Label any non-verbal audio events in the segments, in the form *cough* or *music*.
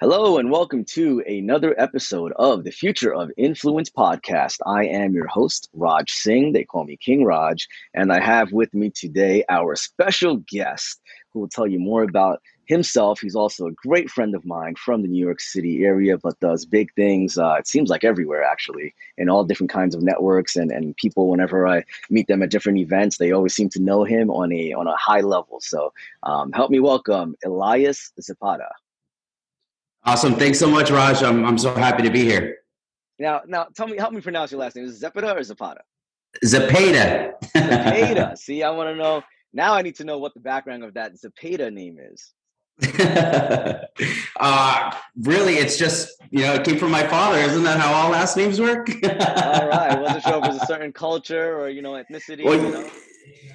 Hello, and welcome to another episode of the Future of Influence podcast. I am your host, Raj Singh. They call me King Raj. And I have with me today our special guest who will tell you more about himself. He's also a great friend of mine from the New York City area, but does big things, uh, it seems like everywhere actually, in all different kinds of networks and, and people. Whenever I meet them at different events, they always seem to know him on a, on a high level. So um, help me welcome Elias Zapata. Awesome. Thanks so much, Raj. I'm, I'm so happy to be here. Now, now, tell me, help me pronounce your last name. Is it Zapata or Zapata? Zapata. Zapata. *laughs* See, I want to know. Now I need to know what the background of that Zapata name is. *laughs* uh, really, it's just, you know, it came from my father. Isn't that how all last names work? *laughs* all right. I wasn't sure if it was a certain culture or, you know, ethnicity. Well, you know?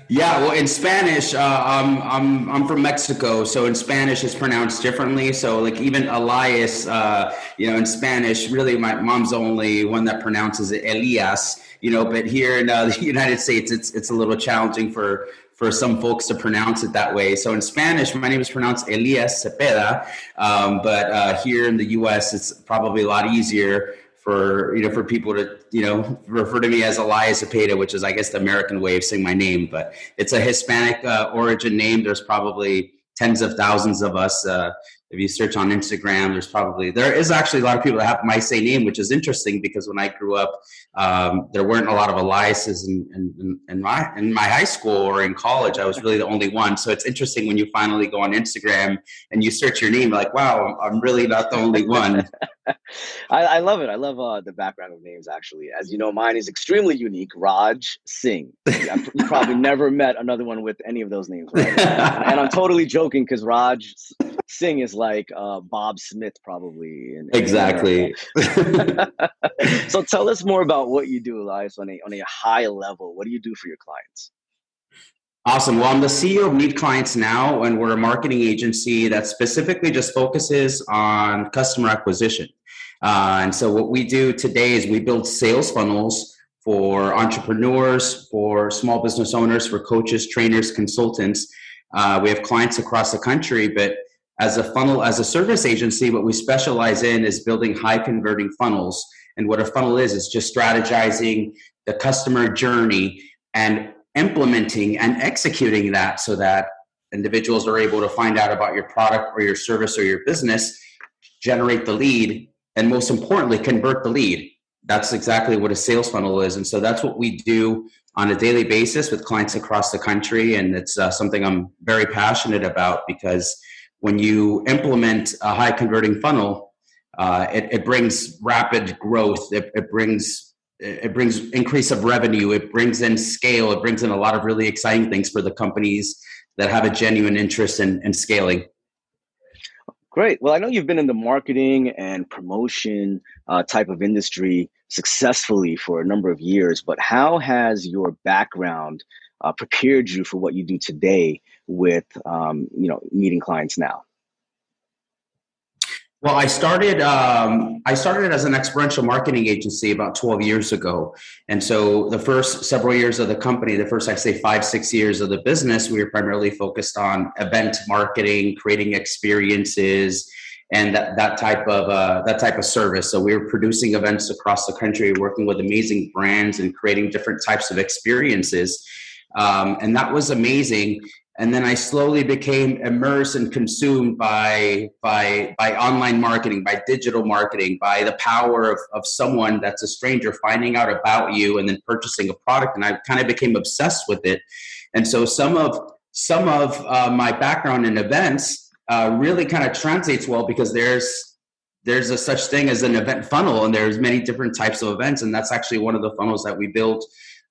Yeah, well, in Spanish, uh, I'm I'm I'm from Mexico, so in Spanish it's pronounced differently. So like even Elias, uh, you know, in Spanish, really my mom's the only one that pronounces it Elias. You know, but here in uh, *laughs* the United States, it's it's a little challenging for for some folks to pronounce it that way. So in Spanish, my name is pronounced Elias Zepeda, um, but uh, here in the U.S., it's probably a lot easier for you know for people to you know refer to me as Elias Zepeda, which is I guess the American way of saying my name, but it's a Hispanic uh, origin name. There's probably tens of thousands of us. Uh, if you search on Instagram, there's probably there is actually a lot of people that have my same name, which is interesting because when I grew up, um, there weren't a lot of Eliases in, in, in, my in my high school or in college. I was really the only one. So it's interesting when you finally go on Instagram and you search your name, like, wow, I'm really not the only one. *laughs* I, I, love it. I love uh, the background of names. Actually, as you know, mine is extremely unique. Raj Singh. I've probably *laughs* never met another one with any of those names. Right? and I'm totally joking because Raj Singh is like uh, Bob Smith, probably. In, in exactly. *laughs* so tell us more about what you do, Elias, on a on a high level. What do you do for your clients? Awesome. Well, I'm the CEO of Need Clients Now, and we're a marketing agency that specifically just focuses on customer acquisition. Uh, and so, what we do today is we build sales funnels for entrepreneurs, for small business owners, for coaches, trainers, consultants. Uh, we have clients across the country, but as a funnel, as a service agency, what we specialize in is building high converting funnels. And what a funnel is, is just strategizing the customer journey and implementing and executing that so that individuals are able to find out about your product or your service or your business, generate the lead, and most importantly, convert the lead. That's exactly what a sales funnel is. And so that's what we do on a daily basis with clients across the country. And it's uh, something I'm very passionate about because when you implement a high converting funnel, uh, it, it, brings rapid growth. It, it brings it brings increase of revenue it brings in scale it brings in a lot of really exciting things for the companies that have a genuine interest in, in scaling. Great. Well i know you've been in the marketing and promotion uh, type of industry successfully for a number of years but how has your background uh, prepared you for what you do today with um, you know Need Clients Now well, I started. Um, I started as an experiential marketing agency about 12 years ago, and so the first several years of the company, the first I say five six years of the business, we were primarily focused on event marketing, creating experiences, and that, that type of uh, that type of service. So we were producing events across the country, working with amazing brands, and creating different types of experiences. Um, and that was amazing and then I slowly became immersed and consumed by by by online marketing, by digital marketing, by the power of, of someone that's a stranger finding out about you and then purchasing a product. And I kind of became obsessed with it. And so some of some of uh, my background in events uh, really kind of translates well because there's there's a such thing as an event funnel and there's many different types of events and that's actually one of the funnels that we built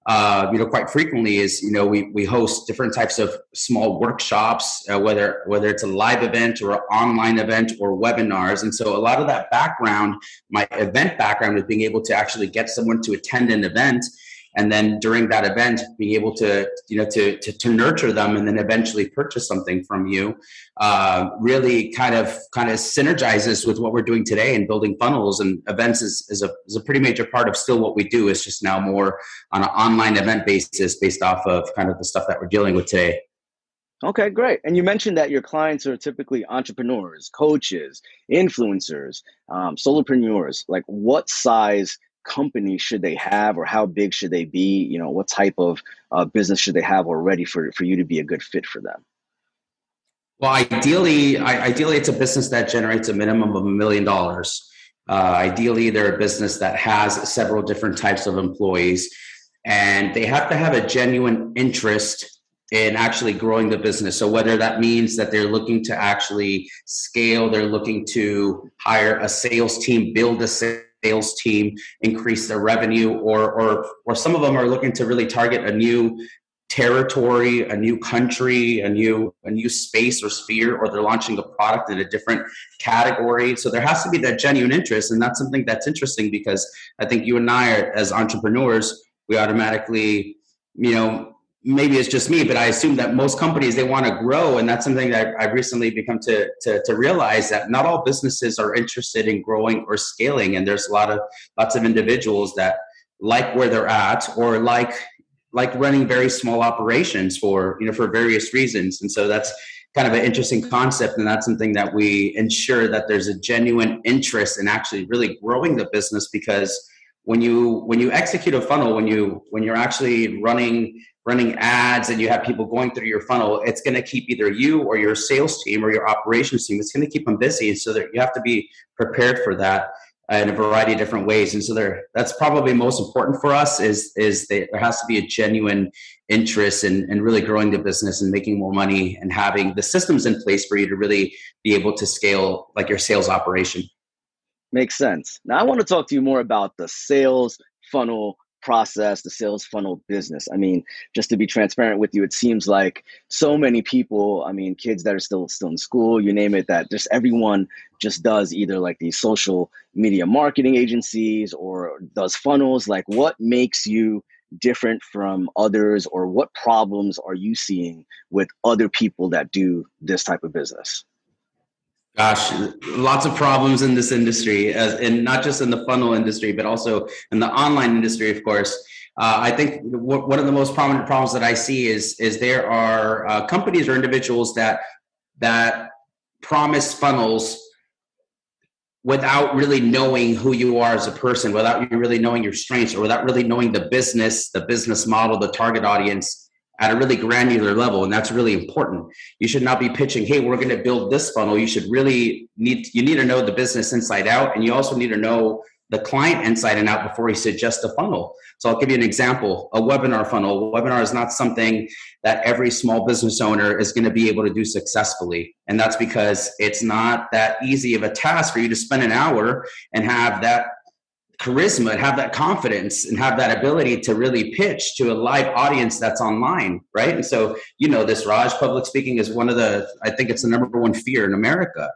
uh, you know, quite frequently is, you know, we, we host different types of small workshops, uh, whether, whether it's a live event or an online event or webinars. And so a lot of that background, my event background is being able to actually get someone to attend an event and then during that event being able to you know to to, to nurture them and then eventually purchase something from you uh, really kind of kind of synergizes with what we're doing today and building funnels and events is, is a is a pretty major part of still what we do it's just now more on an online event basis based off of kind of the stuff that we're dealing with today Okay, great. And you mentioned that your clients are typically entrepreneurs, coaches, influencers, um, solopreneurs. Like, what size company should they have, or how big should they be? You know, what type of uh, business should they have already for for you to be a good fit for them? Well, ideally, ideally, it's a business that generates a minimum of a million dollars. Uh, ideally, they're a business that has several different types of employees, and they have to have a genuine interest in actually growing the business. So whether that means that they're looking to actually scale, they're looking to hire a sales team, build a sales team, increase their revenue, or or or some of them are looking to really target a new territory, a new country, a new a new space or sphere, or they're launching a product in a different category. So there has to be that genuine interest, and that's something that's interesting because I think you and I, are, as entrepreneurs, we automatically, you know, maybe it's just me, but I assume that most companies they want to grow, and that's something that I've recently become to, to to realize that not all businesses are interested in growing or scaling, and there's a lot of lots of individuals that like where they're at or like like running very small operations for you know for various reasons, and so that's kind of an interesting concept and that's something that we ensure that there's a genuine interest in actually really growing the business because when you when you execute a funnel when you when you're actually running running ads and you have people going through your funnel, it's going to keep either you or your sales team or your operations team, it's going to keep them busy. So that you have to be prepared for that in a variety of different ways. And so there, that's probably most important for us is, is that there has to be a genuine interest in, in really growing the business and making more money and having the systems in place for you to really be able to scale like your sales operation. Makes sense. Now I want to talk to you more about the sales funnel process, the sales funnel business. I mean, just to be transparent with you, it seems like so many people, I mean, kids that are still still in school, you name it, that just everyone just does either like these social media marketing agencies or does funnels. Like what makes you different from others or what problems are you seeing with other people that do this type of business? Gosh, lots of problems in this industry, uh, and not just in the funnel industry, but also in the online industry, of course. Uh, I think w- one of the most prominent problems that I see is is there are uh, companies or individuals that that promise funnels without really knowing who you are as a person, without you really knowing your strengths, or without really knowing the business, the business model, the target audience, at a really granular level and that's really important. You should not be pitching hey we're going to build this funnel. You should really need you need to know the business inside out and you also need to know the client inside and out before you suggest a funnel. So i'll give you an example a webinar funnel. A webinar is not something that every small business owner is going to be able to do successfully and that's because it's not that easy of a task for you to spend an hour and have that charisma and have that confidence and have that ability to really pitch to a live audience that's online right and so you know this raj public speaking is one of the i think it's the number one fear in america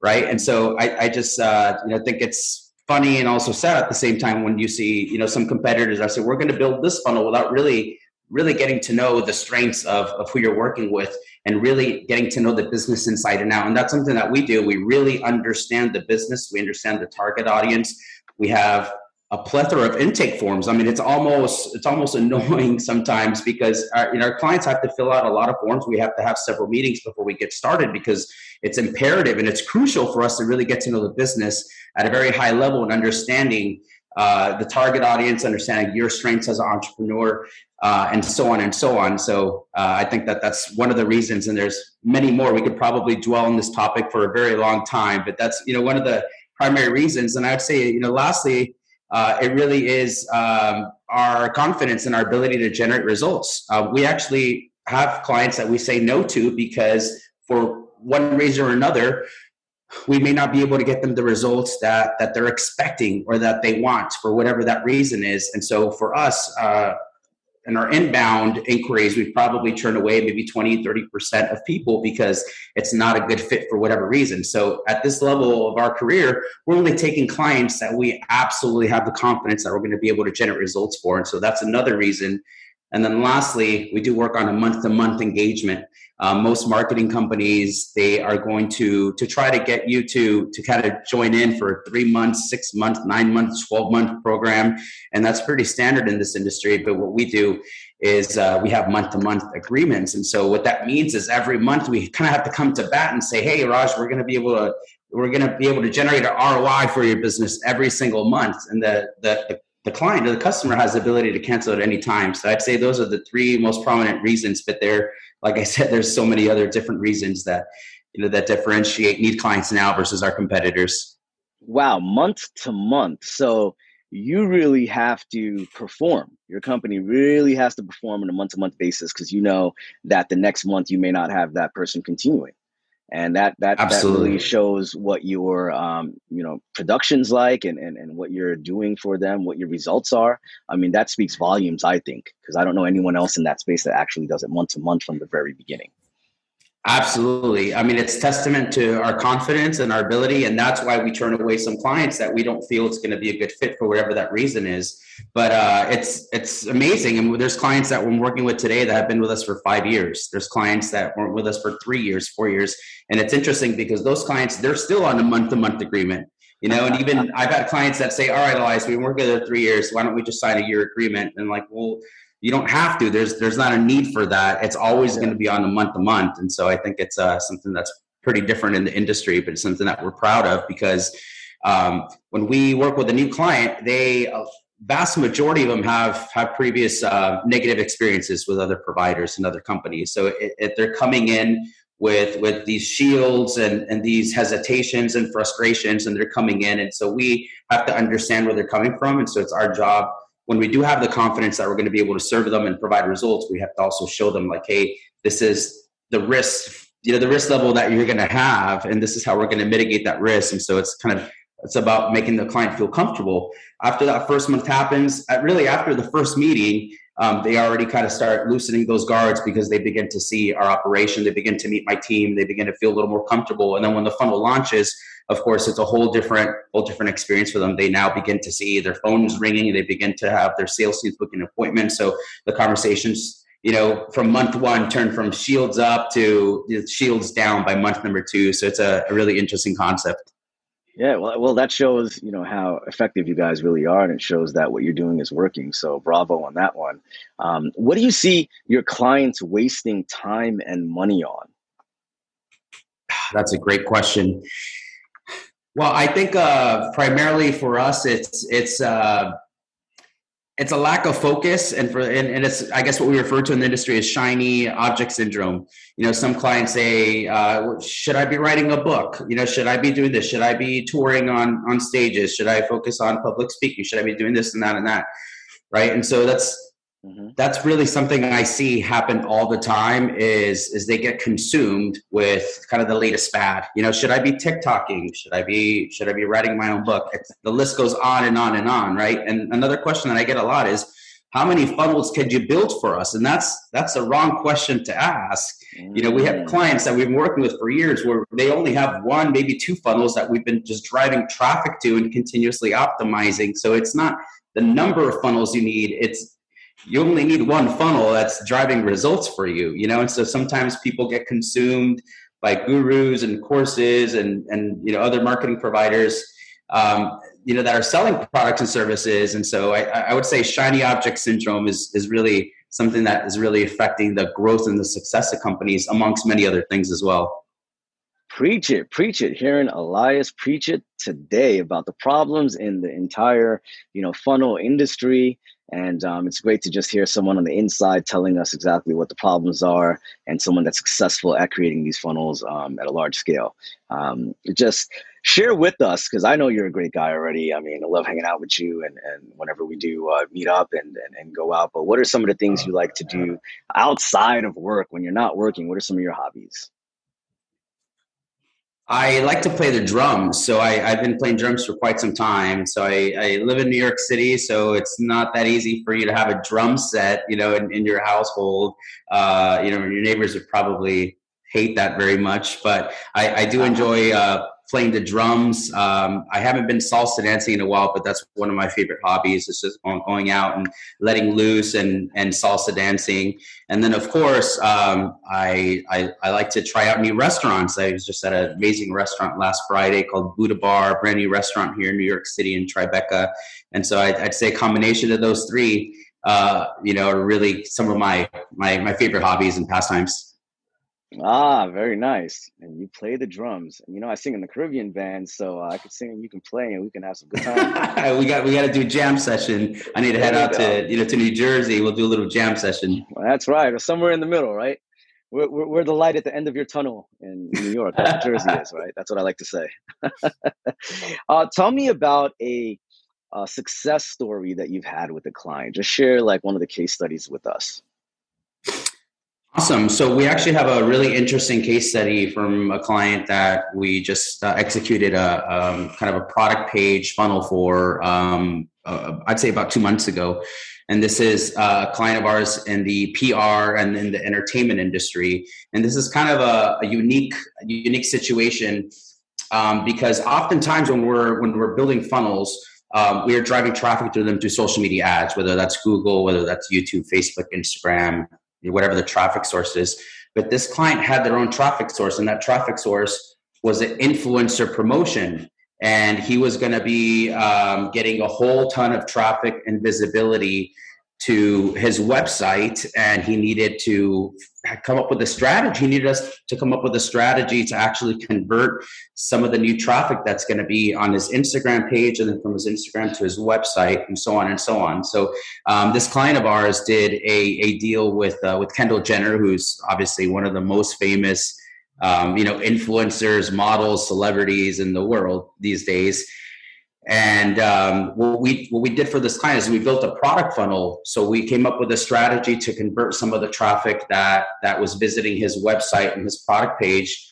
right and so i, I just uh, you know think it's funny and also sad at the same time when you see you know some competitors i say we're going to build this funnel without really really getting to know the strengths of, of who you're working with and really getting to know the business inside and out. And that's something that we do. We really understand the business, we understand the target audience, we have a plethora of intake forms. I mean, it's almost it's almost *laughs* annoying sometimes because our, you know, our clients have to fill out a lot of forms. We have to have several meetings before we get started because it's imperative and it's crucial for us to really get to know the business at a very high level and understanding uh, the target audience, understanding your strengths as an entrepreneur, uh, and so on and so on. So uh, I think that that's one of the reasons, and there's many more. We could probably dwell on this topic for a very long time, but that's you know one of the primary reasons. And I'd say, you know, lastly, uh, it really is um, our confidence in our ability to generate results. Uh, we actually have clients that we say no to because for one reason or another, we may not be able to get them the results that that they're expecting or that they want for whatever that reason is. And so for us, uh, in our inbound inquiries, we've probably turned away maybe 20, 30% of people because it's not a good fit for whatever reason. So at this level of our career, we're only taking clients that we absolutely have the confidence that we're going to be able to generate results for. And so that's another reason. And then lastly, we do work on a month to month engagement. Um, most marketing companies they are going to to try to get you to to kind of join in for a three month, six month nine month, 12 month program. And that's pretty standard in this industry but what we do is uh, we have month to month agreements. And so what that means is every month we kind of have to come to bat and say hey raj we're going to be able to we're going to be able to generate an roi for your business every single month. And the the, the the client or the customer has the ability to cancel at any time. So I'd say those are the three most prominent reasons, but there like I said, there's so many other different reasons that you know that differentiate need clients now versus our competitors. Wow, month to month. So you really have to perform. Your company really has to perform on a month to month basis because you know that the next month you may not have that person continuing. And that that, Absolutely. that really shows what your um, you know production's like and, and and what you're doing for them, what your results are. I mean, that speaks volumes, I think, because I don't know anyone else in that space that actually does it month to month from the very beginning. Absolutely. I mean, it's testament to our confidence and our ability. And that's why we turn away some clients that we don't feel it's going to be a good fit for whatever that reason is. But uh, it's it's amazing. And there's clients that we're working with today that have been with us for five years. There's clients that weren't with us for three years, four years. And it's interesting because those clients, they're still on a month to month agreement. You know, and even I've had clients that say, all right, Elias, we worked together three years. Why don't we just sign a year agreement? And like, well, you don't have to. There's there's not a need for that. It's always going to be on a month to month, and so I think it's uh, something that's pretty different in the industry, but it's something that we're proud of because um, when we work with a new client, they a vast majority of them have have previous uh, negative experiences with other providers and other companies. So if they're coming in with with these shields and and these hesitations and frustrations, and they're coming in, and so we have to understand where they're coming from, and so it's our job when we do have the confidence that we're going to be able to serve them and provide results, we have to also show them like, hey, this is the risk, you know, the risk level that you're going to have, and this is how we're going to mitigate that risk. And so it's kind of it's about making the client feel comfortable. After that first month happens, really after the first meeting, um, they already kind of start loosening those guards because they begin to see our operation, they begin to meet my team, they begin to feel a little more comfortable. And then when the funnel launches, of course, it's a whole different, whole different experience for them. They now begin to see their phones ringing. They begin to have their sales teams booking appointments. So the conversations, you know, from month one turn from shields up to shields down by month number two. So it's a, a really interesting concept. Yeah, well, well, that shows you know how effective you guys really are, and it shows that what you're doing is working. So, bravo on that one. Um, what do you see your clients wasting time and money on? That's a great question. Well, I think uh, primarily for us, it's it's uh, it's a lack of focus, and for and, and, it's I guess what we refer to in the industry as shiny object syndrome. You know, some clients say, uh, "Should I be writing a book? You know, should I be doing this? Should I be touring on on stages? Should I focus on public speaking? Should I be doing this and that and that?" Right, and so that's Mm-hmm. That's really something I see happen all the time is is they get consumed with kind of the latest fad. You know, should I be TikToking? Should I be should I be writing my own book? It's, the list goes on and on and on, right? And another question that I get a lot is how many funnels could you build for us? And that's that's a wrong question to ask. Mm-hmm. You know, we have mm. clients that we've been working with for years where they only have one, maybe two funnels that we've been just driving traffic to and continuously optimizing. So it's not the number of funnels you need, it's you only need one funnel that's driving results for you you know? And so sometimes people get consumed by gurus and courses and and you know other marketing providers um, you know that are selling products and services. And so I, I would say shiny object syndrome is is really something that is really affecting the growth and the success of companies amongst many other things as well. Preach it preach it. Hearing elias preach it today about the problems in the entire you know funnel industry and um, it's great to just hear someone on the inside telling us exactly what the problems are and someone that's successful at creating these funnels um, at a large scale. Um, just share with us, because I know you're a great guy already. I mean, I love hanging out with you and, and whenever we do uh, meet up and, and, and go out. But what are some of the things you like to do outside of work when you're not working? What are some of your hobbies? I like to play the drums. So I, have been playing drums for quite some time. So I, I, live in New York City, so it's not that easy for you to have a drum set, you know, in, in your household. Uh, you know, your neighbors would probably hate that very much, but I, I do enjoy uh, playing the drums. Um, I haven't been salsa dancing in a while, but that's one of my favorite hobbies. It's just going out and letting loose and, and salsa dancing. And then, of course, um, I, I, I like to try out new restaurants. I was just at an amazing restaurant last Friday called Buddha Bar, brand new restaurant here in New York City in Tribeca. And so I'd, I'd say a combination of those three, uh, you know, are really some of my my my favorite hobbies and pastimes. Ah, very nice. And you play the drums. And you know, I sing in the Caribbean band, so uh, I could sing and you can play, and we can have some good time. *laughs* we got we got to do jam session. I need to head out to you know to New Jersey. We'll do a little jam session. Well, that's right, or somewhere in the middle, right? We're, we're, we're the light at the end of your tunnel in New York, New *laughs* Jersey is, right? That's what I like to say. *laughs* uh, tell me about a, a success story that you've had with a client. Just share like one of the case studies with us. Awesome. So we actually have a really interesting case study from a client that we just uh, executed a um, kind of a product page funnel for. Um, uh, I'd say about two months ago, and this is a client of ours in the PR and in the entertainment industry. And this is kind of a, a unique, unique situation um, because oftentimes when we're when we're building funnels. Um, we are driving traffic through them through social media ads, whether that's Google, whether that's YouTube, Facebook, Instagram, whatever the traffic source is. But this client had their own traffic source, and that traffic source was an influencer promotion. And he was going to be um, getting a whole ton of traffic and visibility to his website and he needed to come up with a strategy. He needed us to come up with a strategy to actually convert some of the new traffic that's going to be on his Instagram page and then from his Instagram to his website and so on and so on. So um, this client of ours did a, a deal with uh, with Kendall Jenner, who's obviously one of the most famous um, you know influencers, models, celebrities in the world these days and um, what we what we did for this client is we built a product funnel. So we came up with a strategy to convert some of the traffic that that was visiting his website and his product page.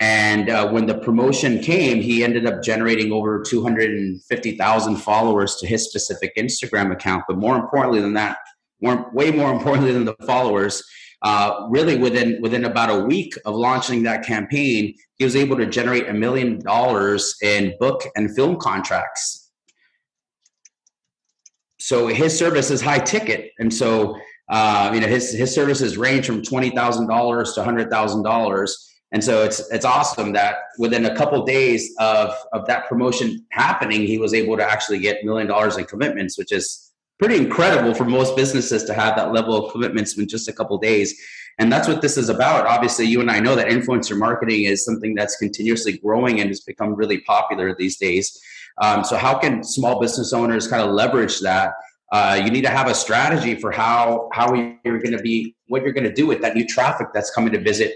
And uh, when the promotion came, he ended up generating over 250,000 followers to his specific Instagram account. But more importantly than that, more, way more *laughs* importantly than the followers, uh, really within within about a week of launching that campaign, he was able to generate a million dollars in book and film contracts. So his service is high ticket, and so uh, you know his his services range from twenty thousand dollars to hundred thousand dollars. And so it's it's awesome that within a couple of days of of that promotion happening, he was able to actually get million dollars in commitments, which is pretty incredible for most businesses to have that level of commitments in just a couple days. And that's what this is about. Obviously, you and I know that influencer marketing is something that's continuously growing and has become really popular these days. Um, so, how can small business owners kind of leverage that? Uh, you need to have a strategy for how how you're going to be what you're going to do with that new traffic that's coming to visit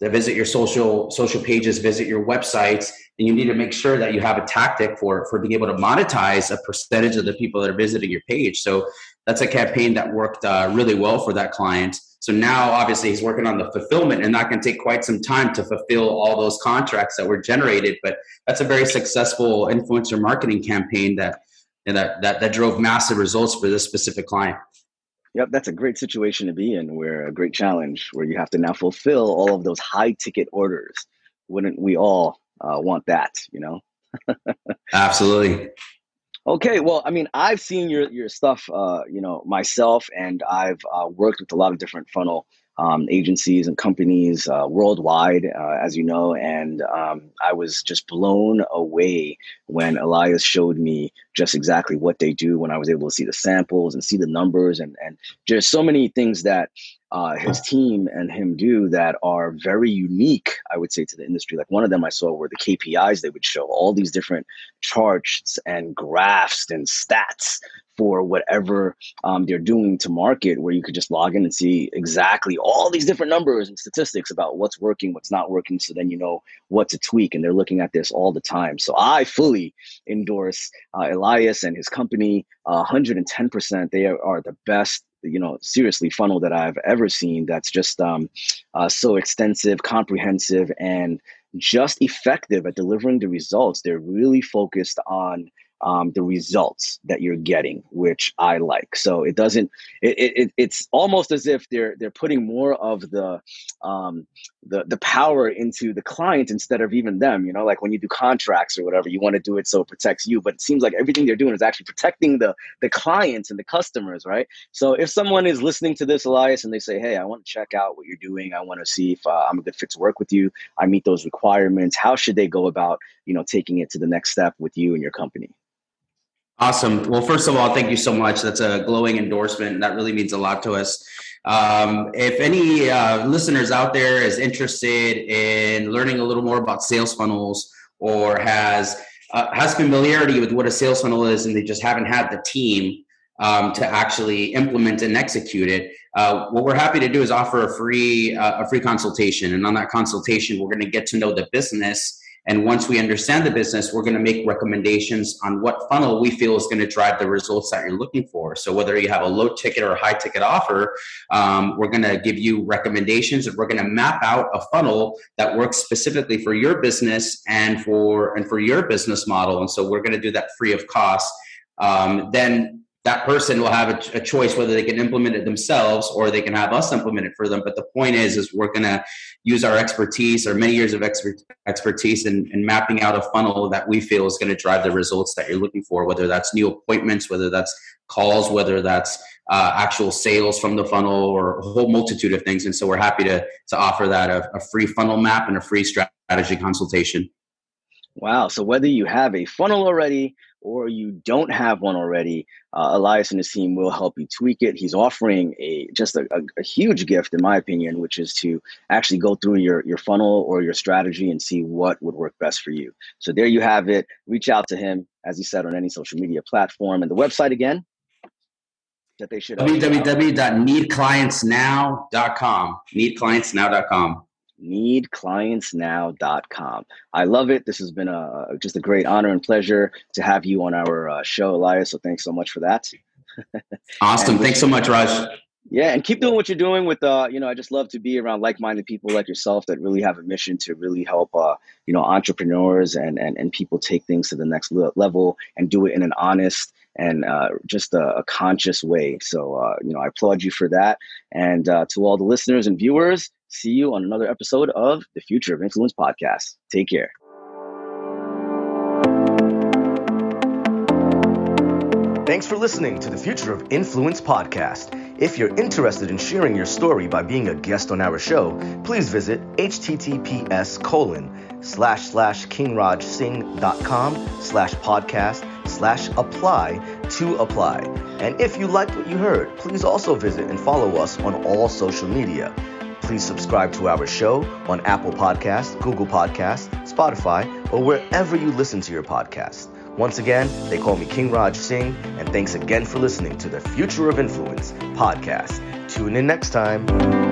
to visit your social social pages, visit your websites, and you need to make sure that you have a tactic for for being able to monetize a percentage of the people that are visiting your page. So that's a campaign that worked uh, really well for that client. So now, obviously, he's working on the fulfillment, and that can take quite some time to fulfill all those contracts that were generated. But that's a very successful influencer marketing campaign that that that, that drove massive results for this specific client. Yep, that's a great situation to be in, where a great challenge where you have to now fulfill all of those high ticket orders. Wouldn't we all uh, want that, you know? *laughs* Absolutely. Okay, well, I mean, I've seen your your stuff, uh, you know, myself, and I've uh, worked with a lot of different funnel um, agencies and companies uh, worldwide, uh, as you know. And um, I was just blown away when Elias showed me just exactly what they do when I was able to see the samples and see the numbers and, and just so many things that uh, his team and him do that are very unique, I would say, to the industry. Like one of them I saw were the KPIs they would show, all these different charts and graphs and stats for whatever um, they're doing to market, where you could just log in and see exactly all these different numbers and statistics about what's working, what's not working. So then you know what to tweak. And they're looking at this all the time. So I fully endorse uh, Elias and his company uh, 110%. They are, are the best you know seriously funnel that i've ever seen that's just um, uh, so extensive comprehensive and just effective at delivering the results. They're really focused on um, the results that you're getting, which I like. So it doesn't. It, it it's almost as if they're they're putting more of the um, the the power into the client instead of even them. You know, like when you do contracts or whatever, you want to do it so it protects you, but it seems like everything they're doing is actually protecting the the clients and the customers, right? So if someone is listening to this, Elias, and they say, "Hey, I want to check out what you're doing. I want to see if uh, I'm a good fit to work with you. I meet those requirements." How should they go about, you know, taking it to the next step with you and your company? Awesome. Well, first of all, thank you so much. That's a glowing endorsement. That really means a lot to us. Um, if any uh, listeners out there is interested in learning a little more about sales funnels or has uh, has familiarity with what a sales funnel is and they just haven't had the team um, to actually implement and execute it, uh, what we're happy to do is offer a free uh, a free consultation. And on that consultation, we're going to get to know the business and once we understand the business, we're going to make recommendations on what funnel we feel is going to drive the results that you're looking for. So whether you have a low ticket or a high ticket offer, um, we're going to give you recommendations and we're going to map out a funnel that works specifically for your business and for and for your business model. And so we're going to do that free of cost. Um, then that person will have a, a, choice whether they can implement it themselves or they can have us implement it for them. But the point is, is we're going to use our expertise, or many years of expert, expertise in, in mapping out a funnel that we feel is going to drive the results that you're looking for, whether that's new appointments, whether that's calls, whether that's uh, actual sales from the funnel or a whole multitude of things. And so we're happy to, to offer that a, a free funnel map and a free strategy consultation. Wow. So whether you have a funnel already or you don't have one already, uh, Elias and his team will help you tweak it. He's offering a just a, a, a, huge gift, in my opinion, which is to actually go through your your funnel or your strategy and see what would work best for you. So there you have it. Reach out to him, as he said, on any social media platform, and the website again that they should www.needclientsnow.com. Needclientsnow.com needclientsnow.com. I love it. This has been a just a great honor and pleasure to have you on our uh, show, Elias. So thanks so much for that. *laughs* awesome. Thanks so much, Raj. Yeah, and keep doing what you're doing with uh, you know, I just love to be around like-minded people like yourself that really have a mission to really help uh, you know, entrepreneurs and and and people take things to the next level and do it in an honest and uh, just a, a, conscious way. So, uh, you know, I applaud you for that. And uh, to all the listeners and viewers, see you on another episode of the Future of Influence podcast. Take care. Thanks for listening to the Future of Influence podcast. If you're interested in sharing your story by being a guest on our show, please visit https colon slash slash kingrajsingh.com slash podcast slash apply to apply. And if you liked what you heard, please also visit and follow us on all social media. Please subscribe to our show on Apple Podcasts, Google Podcasts, Spotify, or wherever you listen to your podcast. Once again, they call me King Raj Singh, and thanks again for listening to the Future of Influence podcast. Tune in next time.